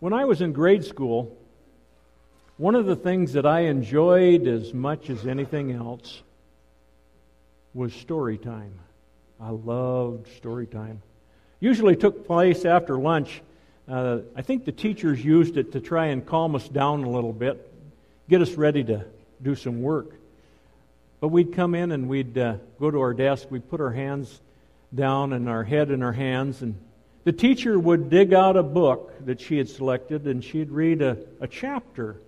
When I was in grade school, one of the things that I enjoyed as much as anything else was story time. I loved story time. Usually took place after lunch. Uh, I think the teachers used it to try and calm us down a little bit, get us ready to do some work. But we'd come in and we'd uh, go to our desk, we'd put our hands down and our head in our hands, and the teacher would dig out a book that she had selected and she'd read a, a chapter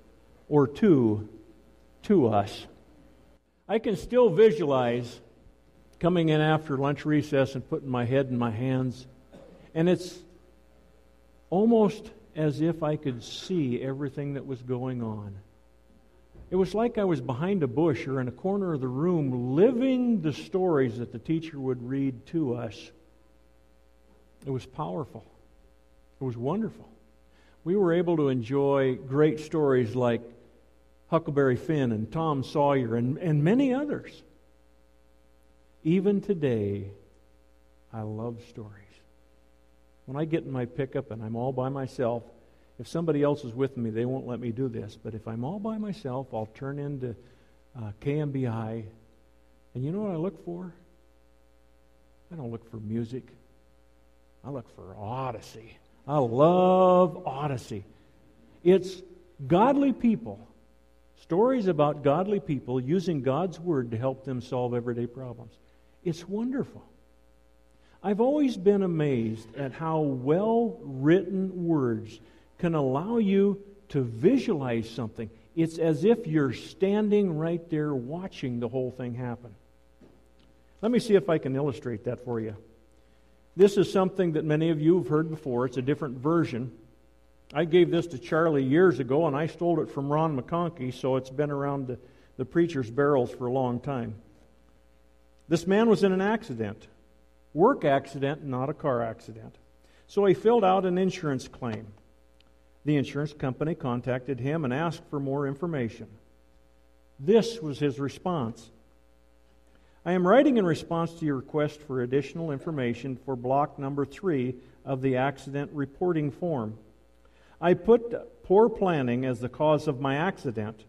or two to us. I can still visualize coming in after lunch recess and putting my head in my hands, and it's almost as if I could see everything that was going on. It was like I was behind a bush or in a corner of the room living the stories that the teacher would read to us. It was powerful. It was wonderful. We were able to enjoy great stories like Huckleberry Finn and Tom Sawyer and, and many others. Even today, I love stories. When I get in my pickup and I'm all by myself, if somebody else is with me, they won't let me do this. But if I'm all by myself, I'll turn into uh, KMBI. And you know what I look for? I don't look for music. I look for Odyssey. I love Odyssey. It's godly people, stories about godly people using God's Word to help them solve everyday problems. It's wonderful. I've always been amazed at how well written words can allow you to visualize something. It's as if you're standing right there watching the whole thing happen. Let me see if I can illustrate that for you. This is something that many of you have heard before. It's a different version. I gave this to Charlie years ago, and I stole it from Ron McConkie, so it's been around the, the preacher's barrels for a long time. This man was in an accident work accident, not a car accident. So he filled out an insurance claim. The insurance company contacted him and asked for more information. This was his response I am writing in response to your request for additional information for block number three of the accident reporting form. I put poor planning as the cause of my accident.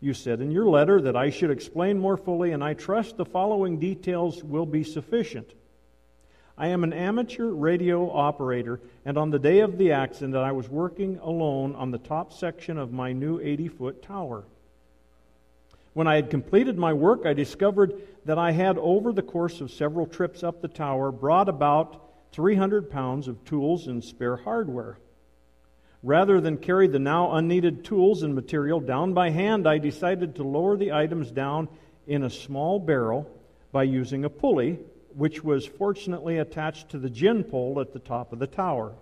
You said in your letter that I should explain more fully, and I trust the following details will be sufficient. I am an amateur radio operator, and on the day of the accident, I was working alone on the top section of my new 80 foot tower. When I had completed my work, I discovered that I had, over the course of several trips up the tower, brought about 300 pounds of tools and spare hardware. Rather than carry the now unneeded tools and material down by hand, I decided to lower the items down in a small barrel by using a pulley, which was fortunately attached to the gin pole at the top of the tower.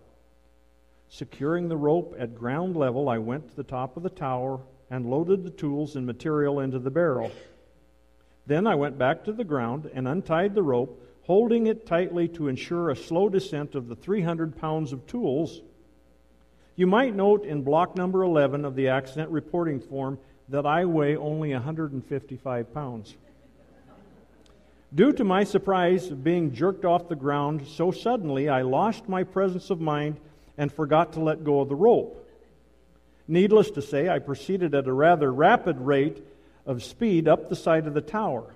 Securing the rope at ground level, I went to the top of the tower and loaded the tools and material into the barrel. Then I went back to the ground and untied the rope, holding it tightly to ensure a slow descent of the 300 pounds of tools. You might note in block number 11 of the accident reporting form that I weigh only 155 pounds. Due to my surprise of being jerked off the ground so suddenly, I lost my presence of mind and forgot to let go of the rope. Needless to say, I proceeded at a rather rapid rate of speed up the side of the tower.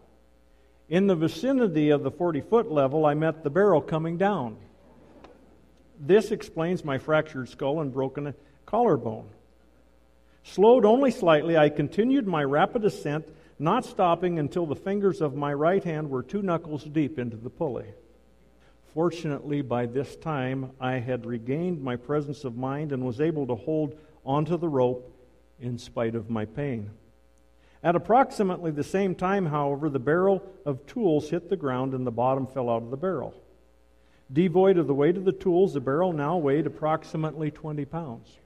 In the vicinity of the 40 foot level, I met the barrel coming down. This explains my fractured skull and broken collarbone. Slowed only slightly, I continued my rapid ascent, not stopping until the fingers of my right hand were two knuckles deep into the pulley. Fortunately, by this time, I had regained my presence of mind and was able to hold onto the rope in spite of my pain. At approximately the same time, however, the barrel of tools hit the ground and the bottom fell out of the barrel. Devoid of the weight of the tools, the barrel now weighed approximately 20 pounds.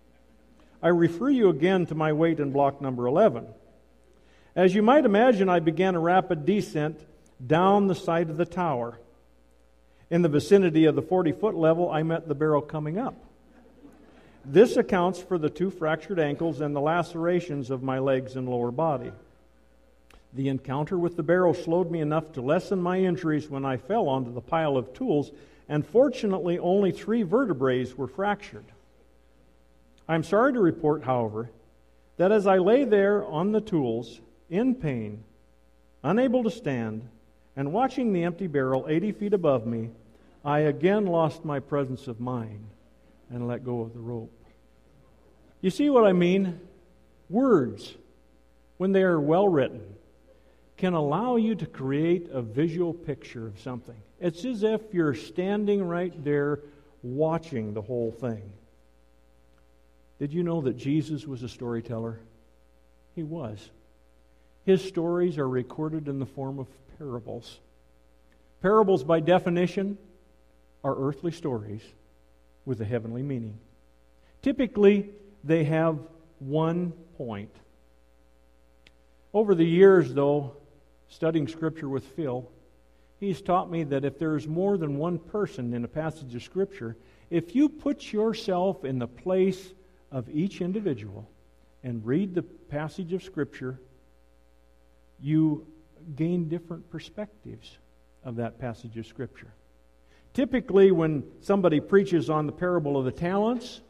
I refer you again to my weight in block number 11. As you might imagine, I began a rapid descent down the side of the tower. In the vicinity of the 40 foot level, I met the barrel coming up. This accounts for the two fractured ankles and the lacerations of my legs and lower body. The encounter with the barrel slowed me enough to lessen my injuries when I fell onto the pile of tools, and fortunately, only three vertebrae were fractured. I'm sorry to report, however, that as I lay there on the tools, in pain, unable to stand, and watching the empty barrel 80 feet above me, I again lost my presence of mind and let go of the rope. You see what I mean? Words, when they are well written, can allow you to create a visual picture of something. It's as if you're standing right there watching the whole thing. Did you know that Jesus was a storyteller? He was. His stories are recorded in the form of parables. Parables, by definition, are earthly stories with a heavenly meaning. Typically, they have one point. Over the years, though, studying Scripture with Phil, he's taught me that if there's more than one person in a passage of Scripture, if you put yourself in the place of each individual and read the passage of Scripture, you gain different perspectives of that passage of Scripture. Typically, when somebody preaches on the parable of the talents,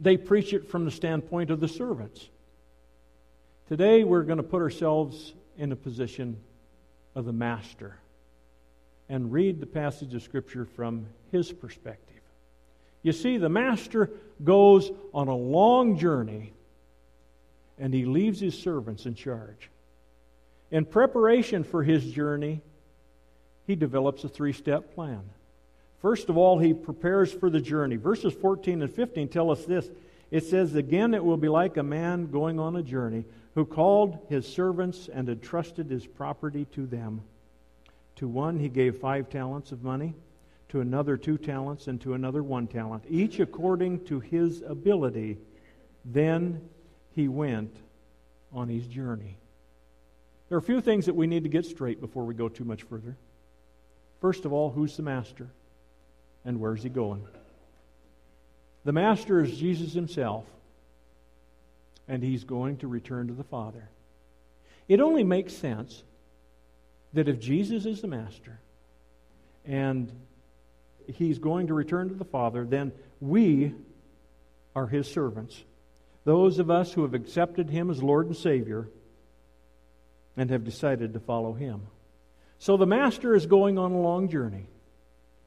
they preach it from the standpoint of the servants. Today, we're going to put ourselves in the position of the master and read the passage of Scripture from his perspective. You see, the master goes on a long journey and he leaves his servants in charge. In preparation for his journey, he develops a three step plan. First of all, he prepares for the journey. Verses 14 and 15 tell us this. It says, Again, it will be like a man going on a journey who called his servants and entrusted his property to them. To one he gave five talents of money, to another two talents, and to another one talent, each according to his ability. Then he went on his journey. There are a few things that we need to get straight before we go too much further. First of all, who's the master? And where's he going? The master is Jesus himself, and he's going to return to the Father. It only makes sense that if Jesus is the master and he's going to return to the Father, then we are his servants. Those of us who have accepted him as Lord and Savior and have decided to follow him. So the master is going on a long journey.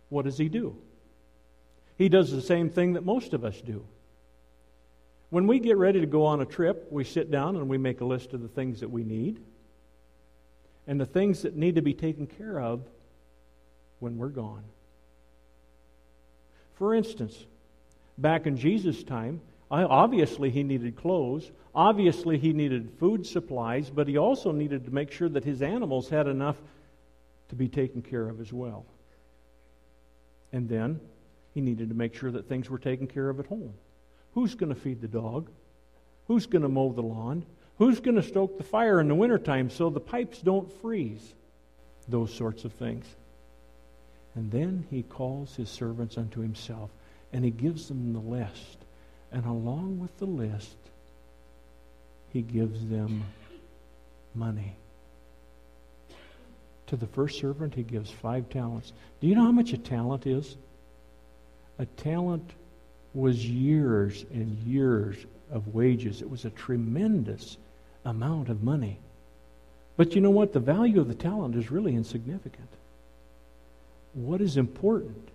What does he do? He does the same thing that most of us do. When we get ready to go on a trip, we sit down and we make a list of the things that we need and the things that need to be taken care of when we're gone. For instance, back in Jesus' time, obviously he needed clothes, obviously he needed food supplies, but he also needed to make sure that his animals had enough to be taken care of as well. And then he needed to make sure that things were taken care of at home. Who's going to feed the dog? Who's going to mow the lawn? Who's going to stoke the fire in the wintertime so the pipes don't freeze? Those sorts of things. And then he calls his servants unto himself and he gives them the list. And along with the list, he gives them money. To the first servant, he gives five talents. Do you know how much a talent is? A talent was years and years of wages. It was a tremendous amount of money. But you know what? The value of the talent is really insignificant. What is important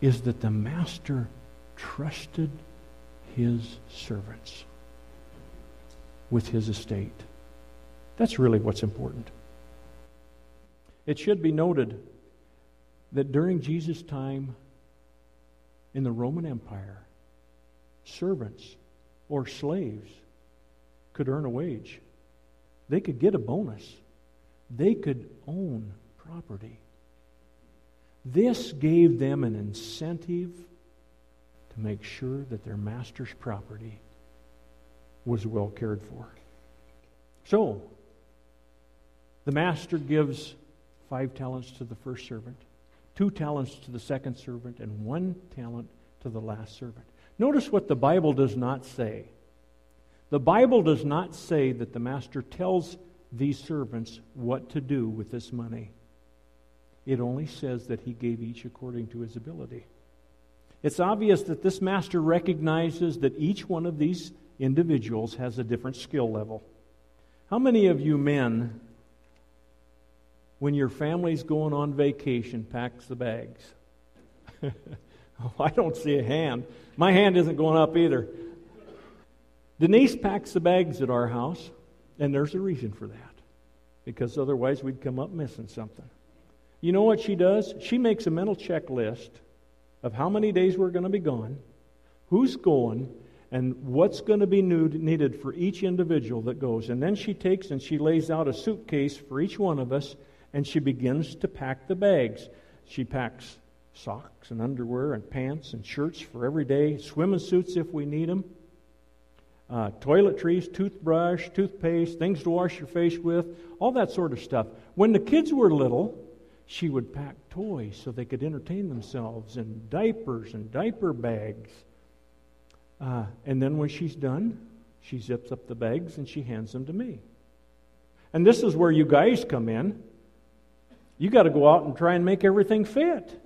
is that the master trusted his servants with his estate. That's really what's important. It should be noted that during Jesus' time, in the Roman Empire, servants or slaves could earn a wage. They could get a bonus. They could own property. This gave them an incentive to make sure that their master's property was well cared for. So, the master gives five talents to the first servant two talents to the second servant, and one talent to the last servant. Notice what the Bible does not say. The Bible does not say that the master tells these servants what to do with this money. It only says that he gave each according to his ability. It's obvious that this master recognizes that each one of these individuals has a different skill level. How many of you men, when your family's going on vacation, packs the bags? oh, I don't see a hand. My hand isn't going up either. Denise packs the bags at our house, and there's a reason for that. Because otherwise we'd come up missing something. You know what she does? She makes a mental checklist of how many days we're going to be gone, who's going, and what's going to be needed for each individual that goes. And then she takes and she lays out a suitcase for each one of us, and she begins to pack the bags. She packs socks and underwear and pants and shirts for every day, swimming suits if we need them, uh, toiletries, toothbrush, toothpaste, things to wash your face with, all that sort of stuff. When the kids were little, she would pack toys so they could entertain themselves and diapers and diaper bags. Uh, and then when she's done, she zips up the bags and she hands them to me. And this is where you guys come in. You got to go out and try and make everything fit.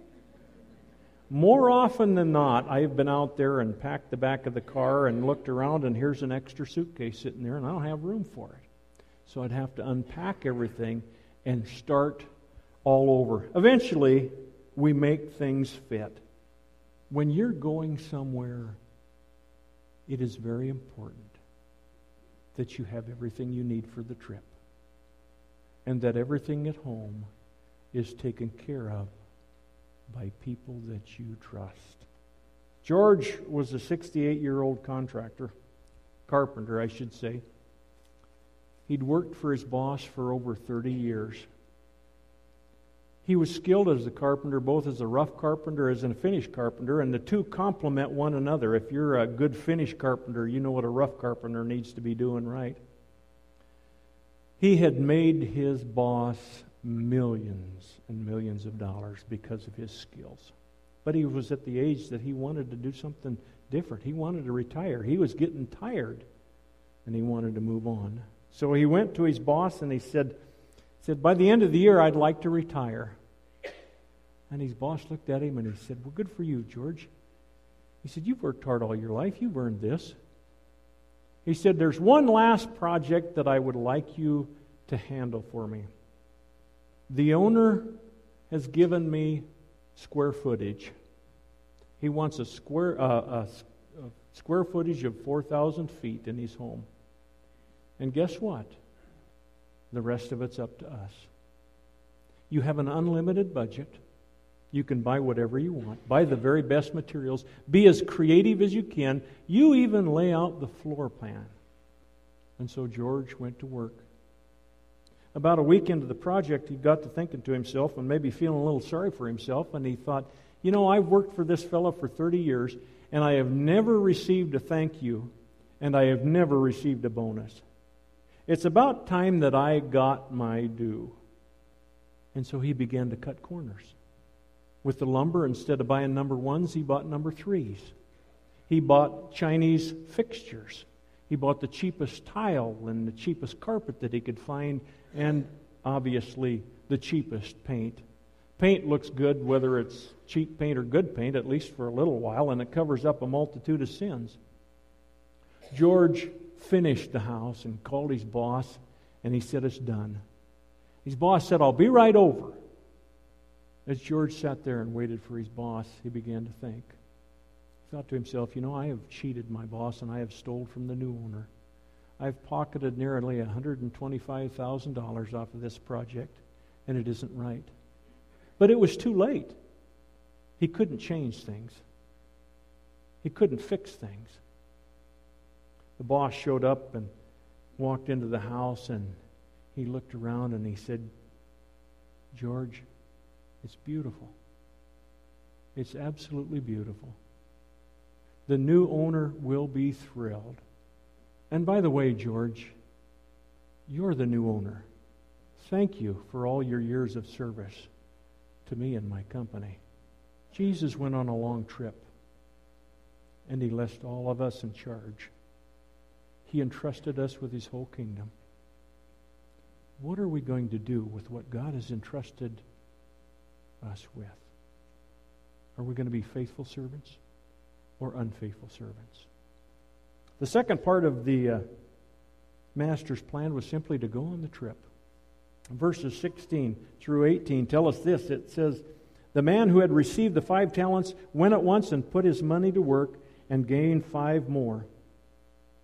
More often than not, I've been out there and packed the back of the car and looked around, and here's an extra suitcase sitting there, and I don't have room for it. So I'd have to unpack everything and start all over. Eventually, we make things fit. When you're going somewhere, it is very important that you have everything you need for the trip and that everything at home is taken care of by people that you trust. George was a 68 year old contractor, carpenter, I should say. He'd worked for his boss for over 30 years. He was skilled as a carpenter, both as a rough carpenter as a finished carpenter, and the two complement one another. If you're a good finished carpenter, you know what a rough carpenter needs to be doing right. He had made his boss millions and millions of dollars because of his skills. But he was at the age that he wanted to do something different. He wanted to retire. He was getting tired and he wanted to move on. So he went to his boss and he said, said, By the end of the year, I'd like to retire. And his boss looked at him and he said, Well, good for you, George. He said, You've worked hard all your life. You've earned this. He said, There's one last project that I would like you to handle for me. The owner has given me square footage. He wants a square, uh, a, a square footage of 4,000 feet in his home. And guess what? The rest of it's up to us. You have an unlimited budget. You can buy whatever you want, buy the very best materials, be as creative as you can. You even lay out the floor plan. And so George went to work. About a week into the project, he got to thinking to himself and maybe feeling a little sorry for himself, and he thought, you know, I've worked for this fellow for 30 years, and I have never received a thank you, and I have never received a bonus. It's about time that I got my due. And so he began to cut corners. With the lumber, instead of buying number ones, he bought number threes. He bought Chinese fixtures. He bought the cheapest tile and the cheapest carpet that he could find, and obviously the cheapest paint. Paint looks good whether it's cheap paint or good paint, at least for a little while, and it covers up a multitude of sins. George finished the house and called his boss, and he said, It's done. His boss said, I'll be right over. As George sat there and waited for his boss, he began to think. Thought to himself, You know, I have cheated my boss and I have stole from the new owner. I've pocketed nearly $125,000 off of this project, and it isn't right. But it was too late. He couldn't change things, he couldn't fix things the boss showed up and walked into the house and he looked around and he said, George, it's beautiful. It's absolutely beautiful. The new owner will be thrilled. And by the way, George, you're the new owner. Thank you for all your years of service to me and my company. Jesus went on a long trip, and he left all of us in charge. He entrusted us with His whole kingdom. What are we going to do with what God has entrusted us with? Are we going to be faithful servants? Or unfaithful servants. The second part of the uh, master's plan was simply to go on the trip. Verses 16 through 18 tell us this. It says, The man who had received the five talents went at once and put his money to work and gained five more.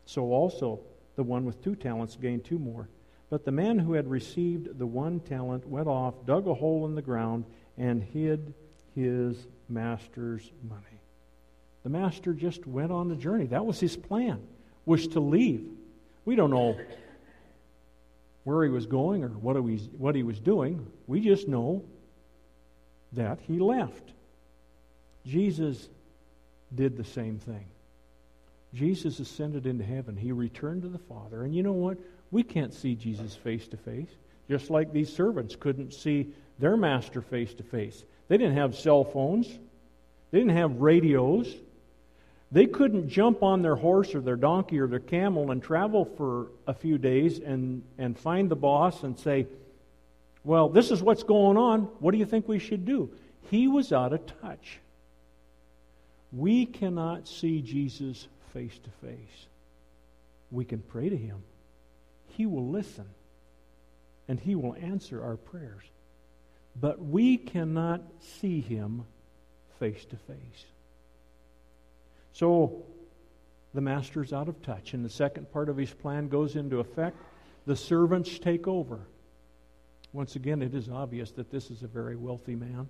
So also the one with two talents gained two more. But the man who had received the one talent went off, dug a hole in the ground, and hid his master's money. The master just went on the journey. That was his plan, was to leave. We don't know where he was going or what he was, what he was doing. We just know that he left. Jesus did the same thing. Jesus ascended into heaven. He returned to the Father. And you know what? We can't see Jesus face to face, just like these servants couldn't see their master face to face. They didn't have cell phones, they didn't have radios. They couldn't jump on their horse or their donkey or their camel and travel for a few days and, and find the boss and say, Well, this is what's going on. What do you think we should do? He was out of touch. We cannot see Jesus face to face. We can pray to him. He will listen and he will answer our prayers. But we cannot see him face to face. So the master's out of touch, and the second part of his plan goes into effect. The servants take over. Once again, it is obvious that this is a very wealthy man,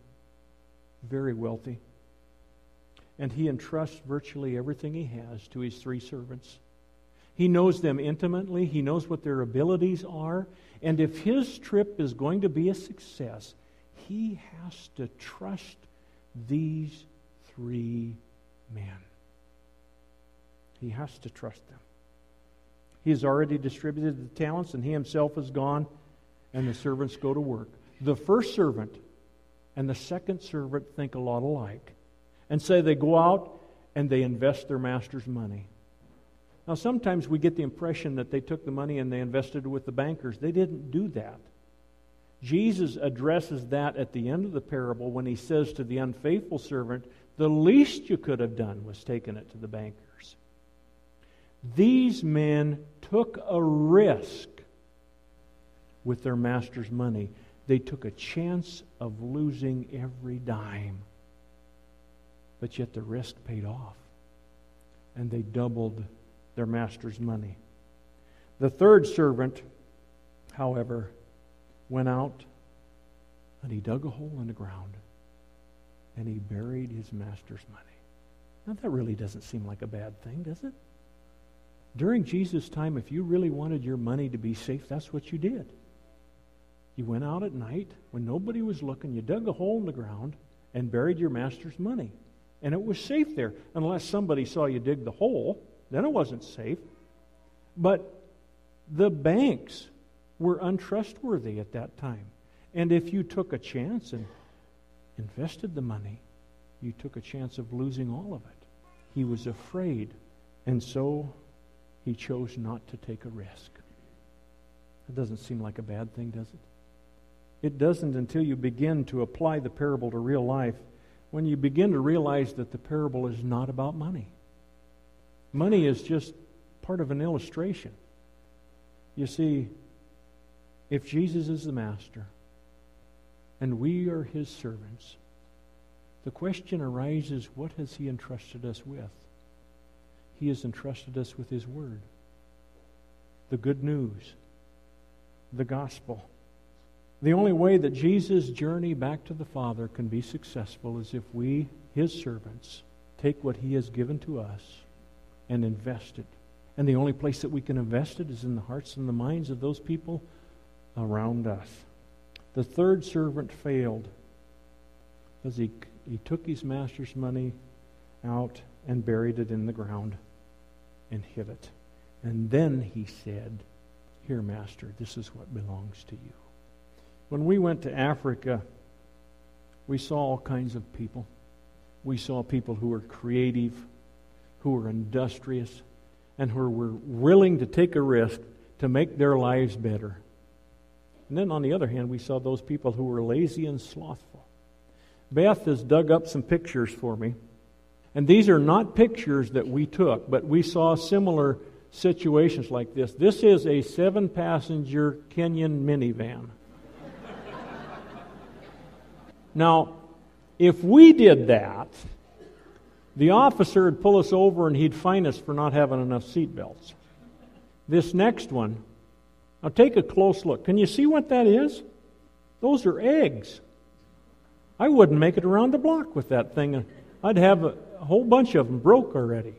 very wealthy. And he entrusts virtually everything he has to his three servants. He knows them intimately, he knows what their abilities are, and if his trip is going to be a success, he has to trust these three men. He has to trust them. He has already distributed the talents, and he himself is gone, and the servants go to work. The first servant and the second servant think a lot alike, and say they go out and they invest their master's money. Now, sometimes we get the impression that they took the money and they invested it with the bankers. They didn't do that. Jesus addresses that at the end of the parable when he says to the unfaithful servant, The least you could have done was taken it to the bankers. These men took a risk with their master's money. They took a chance of losing every dime. But yet the risk paid off. And they doubled their master's money. The third servant, however, went out and he dug a hole in the ground and he buried his master's money. Now, that really doesn't seem like a bad thing, does it? During Jesus' time, if you really wanted your money to be safe, that's what you did. You went out at night when nobody was looking, you dug a hole in the ground and buried your master's money. And it was safe there, unless somebody saw you dig the hole. Then it wasn't safe. But the banks were untrustworthy at that time. And if you took a chance and invested the money, you took a chance of losing all of it. He was afraid, and so he chose not to take a risk. That doesn't seem like a bad thing, does it? It doesn't until you begin to apply the parable to real life, when you begin to realize that the parable is not about money. Money is just part of an illustration. You see, if Jesus is the master and we are his servants, the question arises what has he entrusted us with? He has entrusted us with his word, the good news, the gospel. The only way that Jesus' journey back to the Father can be successful is if we, his servants, take what he has given to us and invest it. And the only place that we can invest it is in the hearts and the minds of those people around us. The third servant failed because he, he took his master's money out and buried it in the ground and hid it. And then he said, Here, master, this is what belongs to you. When we went to Africa, we saw all kinds of people. We saw people who were creative, who were industrious, and who were willing to take a risk to make their lives better. And then on the other hand, we saw those people who were lazy and slothful. Beth has dug up some pictures for me. And these are not pictures that we took, but we saw similar situations like this. This is a seven passenger Kenyan minivan. now, if we did that, the officer would pull us over and he'd fine us for not having enough seat belts. This next one, now take a close look. Can you see what that is? Those are eggs. I wouldn't make it around the block with that thing. I'd have a, a whole bunch of them broke already.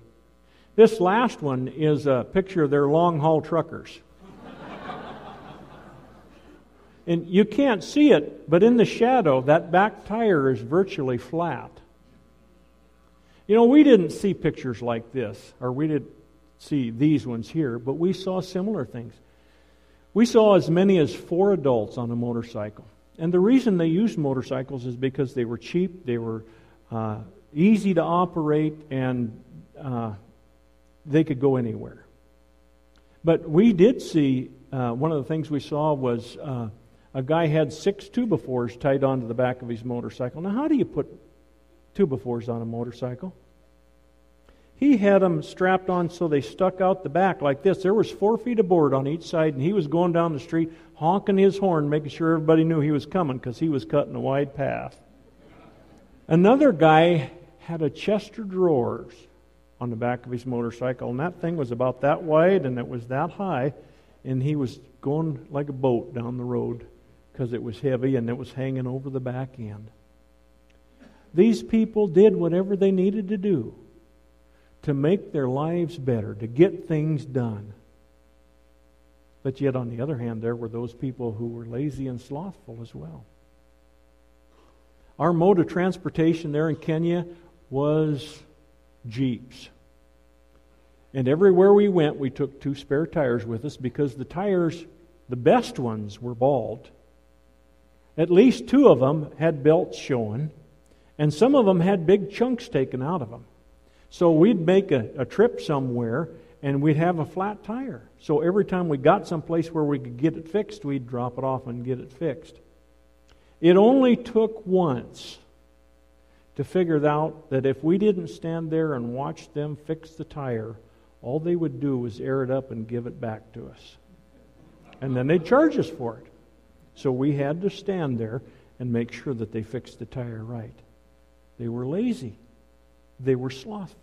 This last one is a picture of their long haul truckers. and you can't see it, but in the shadow, that back tire is virtually flat. You know, we didn't see pictures like this, or we didn't see these ones here, but we saw similar things. We saw as many as four adults on a motorcycle. And the reason they used motorcycles is because they were cheap, they were uh, easy to operate, and uh, they could go anywhere. But we did see, uh, one of the things we saw was uh, a guy had six two by fours tied onto the back of his motorcycle. Now, how do you put two by fours on a motorcycle? He had them strapped on so they stuck out the back like this. There was four feet of board on each side, and he was going down the street honking his horn, making sure everybody knew he was coming because he was cutting a wide path. Another guy had a chest of drawers on the back of his motorcycle, and that thing was about that wide and it was that high, and he was going like a boat down the road because it was heavy and it was hanging over the back end. These people did whatever they needed to do to make their lives better, to get things done. But yet, on the other hand, there were those people who were lazy and slothful as well. Our mode of transportation there in Kenya was Jeeps. And everywhere we went, we took two spare tires with us because the tires, the best ones, were bald. At least two of them had belts showing, and some of them had big chunks taken out of them. So we'd make a, a trip somewhere and we'd have a flat tire. So every time we got someplace where we could get it fixed, we'd drop it off and get it fixed. It only took once to figure out that if we didn't stand there and watch them fix the tire, all they would do was air it up and give it back to us. And then they'd charge us for it. So we had to stand there and make sure that they fixed the tire right. They were lazy, they were slothful.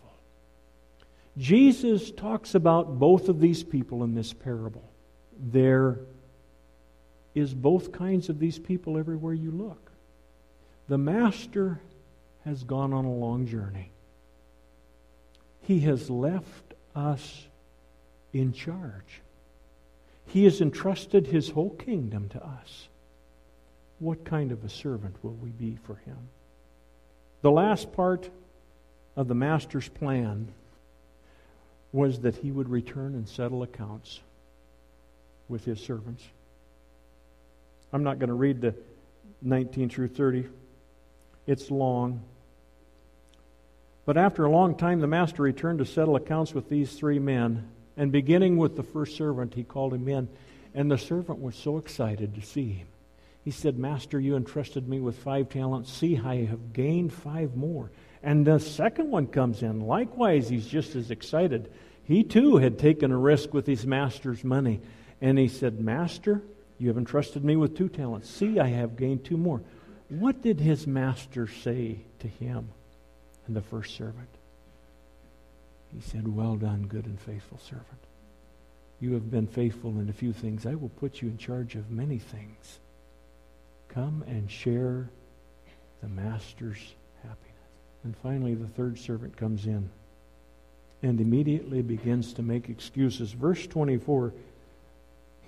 Jesus talks about both of these people in this parable. There is both kinds of these people everywhere you look. The master has gone on a long journey. He has left us in charge. He has entrusted his whole kingdom to us. What kind of a servant will we be for him? The last part of the master's plan was that he would return and settle accounts with his servants. I'm not going to read the 19 through 30. It's long. But after a long time, the master returned to settle accounts with these three men. And beginning with the first servant, he called him in. And the servant was so excited to see him. He said, Master, you entrusted me with five talents. See, I have gained five more. And the second one comes in. Likewise, he's just as excited. He too had taken a risk with his master's money. And he said, Master, you have entrusted me with two talents. See, I have gained two more. What did his master say to him and the first servant? He said, Well done, good and faithful servant. You have been faithful in a few things. I will put you in charge of many things. Come and share the master's happiness. And finally, the third servant comes in and immediately begins to make excuses. Verse 24,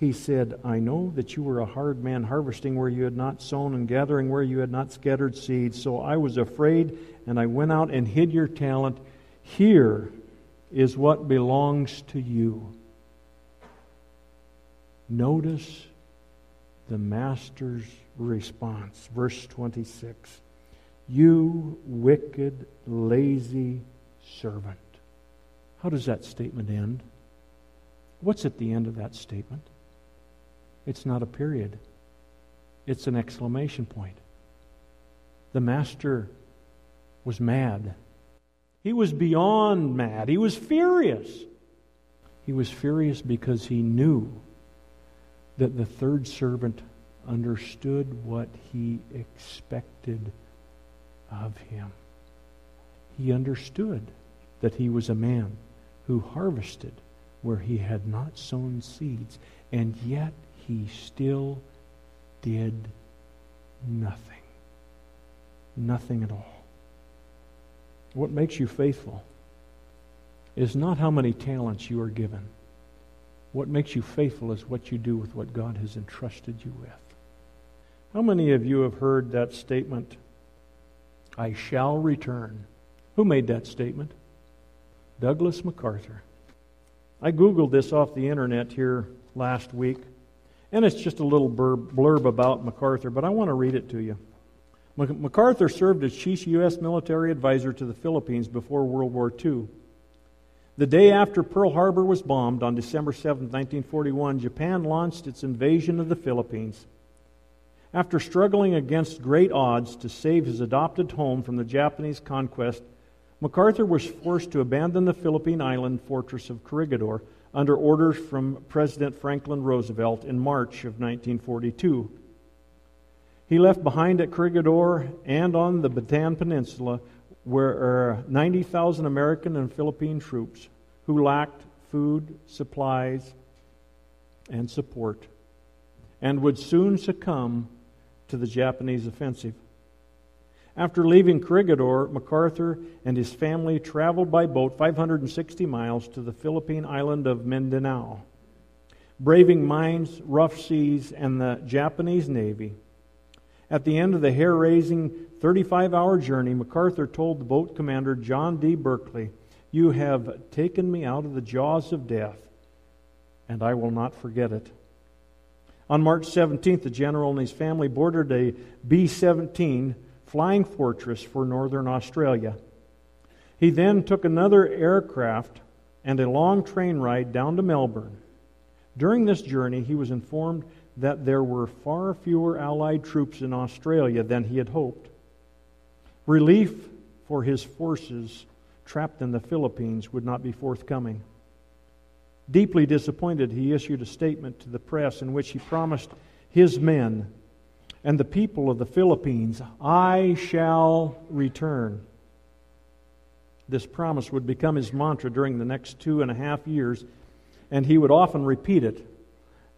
he said, I know that you were a hard man, harvesting where you had not sown and gathering where you had not scattered seed. So I was afraid, and I went out and hid your talent. Here is what belongs to you. Notice the master's response. Verse 26 You wicked, lazy servant. How does that statement end? What's at the end of that statement? It's not a period, it's an exclamation point. The master was mad. He was beyond mad. He was furious. He was furious because he knew that the third servant understood what he expected of him. He understood that he was a man who harvested where he had not sown seeds, and yet he still did nothing. Nothing at all. What makes you faithful is not how many talents you are given. What makes you faithful is what you do with what God has entrusted you with. How many of you have heard that statement, I shall return? Who made that statement? Douglas MacArthur. I Googled this off the internet here last week, and it's just a little blurb about MacArthur, but I want to read it to you. MacArthur served as chief U.S. military advisor to the Philippines before World War II. The day after Pearl Harbor was bombed on December 7, 1941, Japan launched its invasion of the Philippines. After struggling against great odds to save his adopted home from the Japanese conquest, MacArthur was forced to abandon the Philippine island fortress of Corregidor under orders from President Franklin Roosevelt in March of 1942. He left behind at Corregidor and on the Bataan Peninsula were uh, 90,000 American and Philippine troops who lacked food, supplies, and support, and would soon succumb to the Japanese offensive. After leaving Corregidor, MacArthur and his family traveled by boat 560 miles to the Philippine island of Mindanao. Braving mines, rough seas, and the Japanese Navy, at the end of the hair raising 35 hour journey, MacArthur told the boat commander, John D. Bulkeley, You have taken me out of the jaws of death, and I will not forget it. On March 17th, the general and his family boarded a B 17 Flying Fortress for northern Australia. He then took another aircraft and a long train ride down to Melbourne. During this journey, he was informed that there were far fewer Allied troops in Australia than he had hoped. Relief for his forces trapped in the Philippines would not be forthcoming. Deeply disappointed, he issued a statement to the press in which he promised his men and the people of the Philippines, I shall return. This promise would become his mantra during the next two and a half years, and he would often repeat it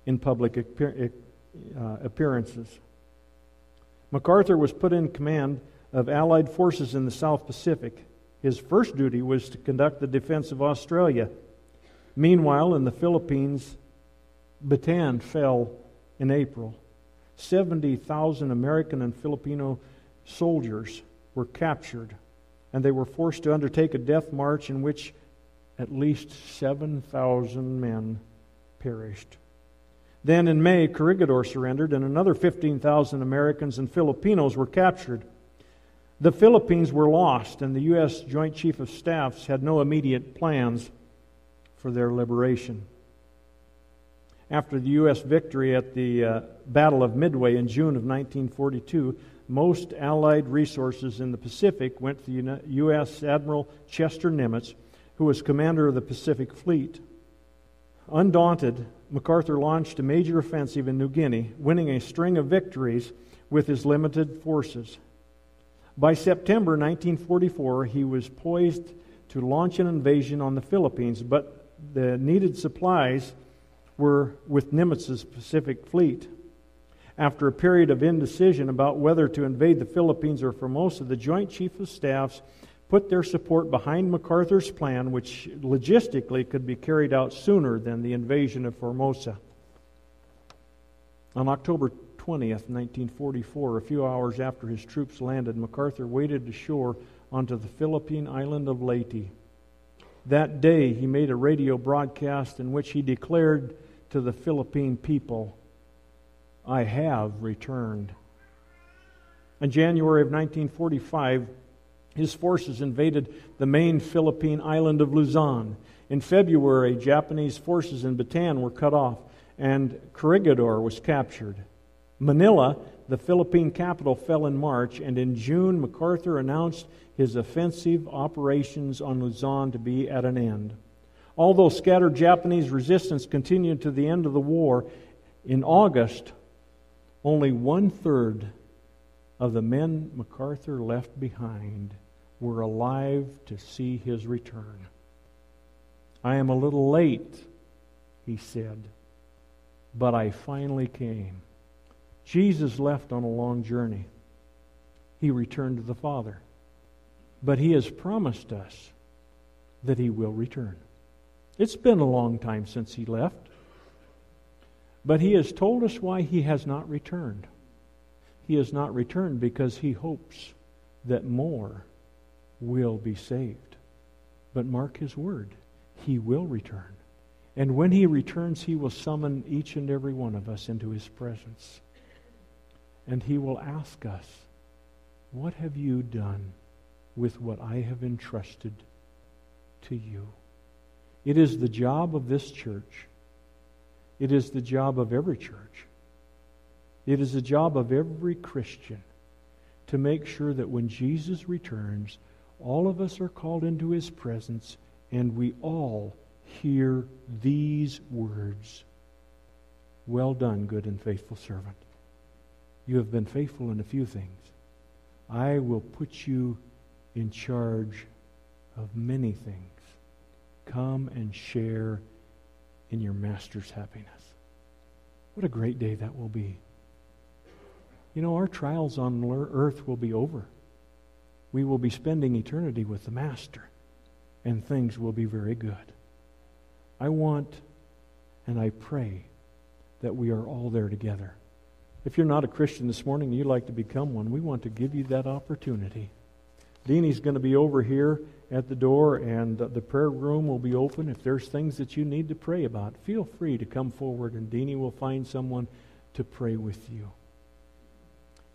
in public uh, appearances. MacArthur was put in command of Allied forces in the South Pacific. His first duty was to conduct the defense of Australia. Meanwhile, in the Philippines, Bataan fell in April. 70,000 American and Filipino soldiers were captured, and they were forced to undertake a death march in which at least 7,000 men perished. Then in May, Corregidor surrendered, and another 15,000 Americans and Filipinos were captured. The Philippines were lost, and the U.S. Joint Chief of Staffs had no immediate plans for their liberation after the U.S. victory at the uh, Battle of Midway in June of 1942, most Allied resources in the Pacific went to U.S. Admiral Chester Nimitz, who was commander of the Pacific Fleet. Undaunted, MacArthur launched a major offensive in New Guinea, winning a string of victories with his limited forces. By September 1944, he was poised to launch an invasion on the Philippines, but the needed supplies were with Nimitz's Pacific Fleet. After a period of indecision about whether to invade the Philippines or Formosa, the Joint Chief of Staffs put their support behind MacArthur's plan, which logistically could be carried out sooner than the invasion of Formosa. On October 20th, 1944, a few hours after his troops landed, MacArthur waded ashore onto the Philippine island of Leyte. That day, he made a radio broadcast in which he declared to the Philippine people, I have returned. In January of 1945, his forces invaded the main Philippine island of Luzon. In February, Japanese forces in Bataan were cut off, and Corregidor was captured. Manila the Philippine capital fell in March, and in June, MacArthur announced his offensive operations on Luzon to be at an end. Although scattered Japanese resistance continued to the end of the war, in August, only one third of the men MacArthur left behind were alive to see his return. I am a little late, he said, but I finally came. Jesus left on a long journey. He returned to the Father. But he has promised us that he will return. It's been a long time since he left. But he has told us why he has not returned. He has not returned because he hopes that more will be saved. But mark his word, he will return. And when he returns, he will summon each and every one of us into his presence. And he will ask us, What have you done with what I have entrusted to you? It is the job of this church. It is the job of every church. It is the job of every Christian to make sure that when Jesus returns, all of us are called into his presence and we all hear these words Well done, good and faithful servant. You have been faithful in a few things. I will put you in charge of many things. Come and share in your master's happiness. What a great day that will be. You know, our trials on earth will be over. We will be spending eternity with the Master, and things will be very good. I want and I pray that we are all there together. If you're not a Christian this morning and you'd like to become one, we want to give you that opportunity. Deanie's going to be over here at the door, and the prayer room will be open. If there's things that you need to pray about, feel free to come forward, and Deanie will find someone to pray with you.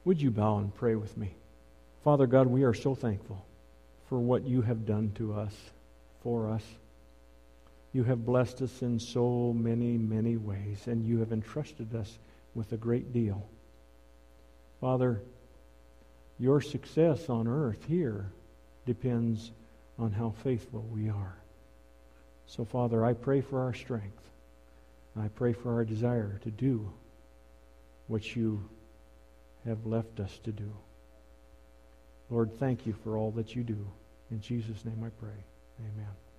Would you bow and pray with me? Father God, we are so thankful for what you have done to us, for us. You have blessed us in so many, many ways, and you have entrusted us with a great deal. Father, your success on earth here depends on how faithful we are. So, Father, I pray for our strength. I pray for our desire to do what you have left us to do. Lord, thank you for all that you do. In Jesus' name I pray. Amen.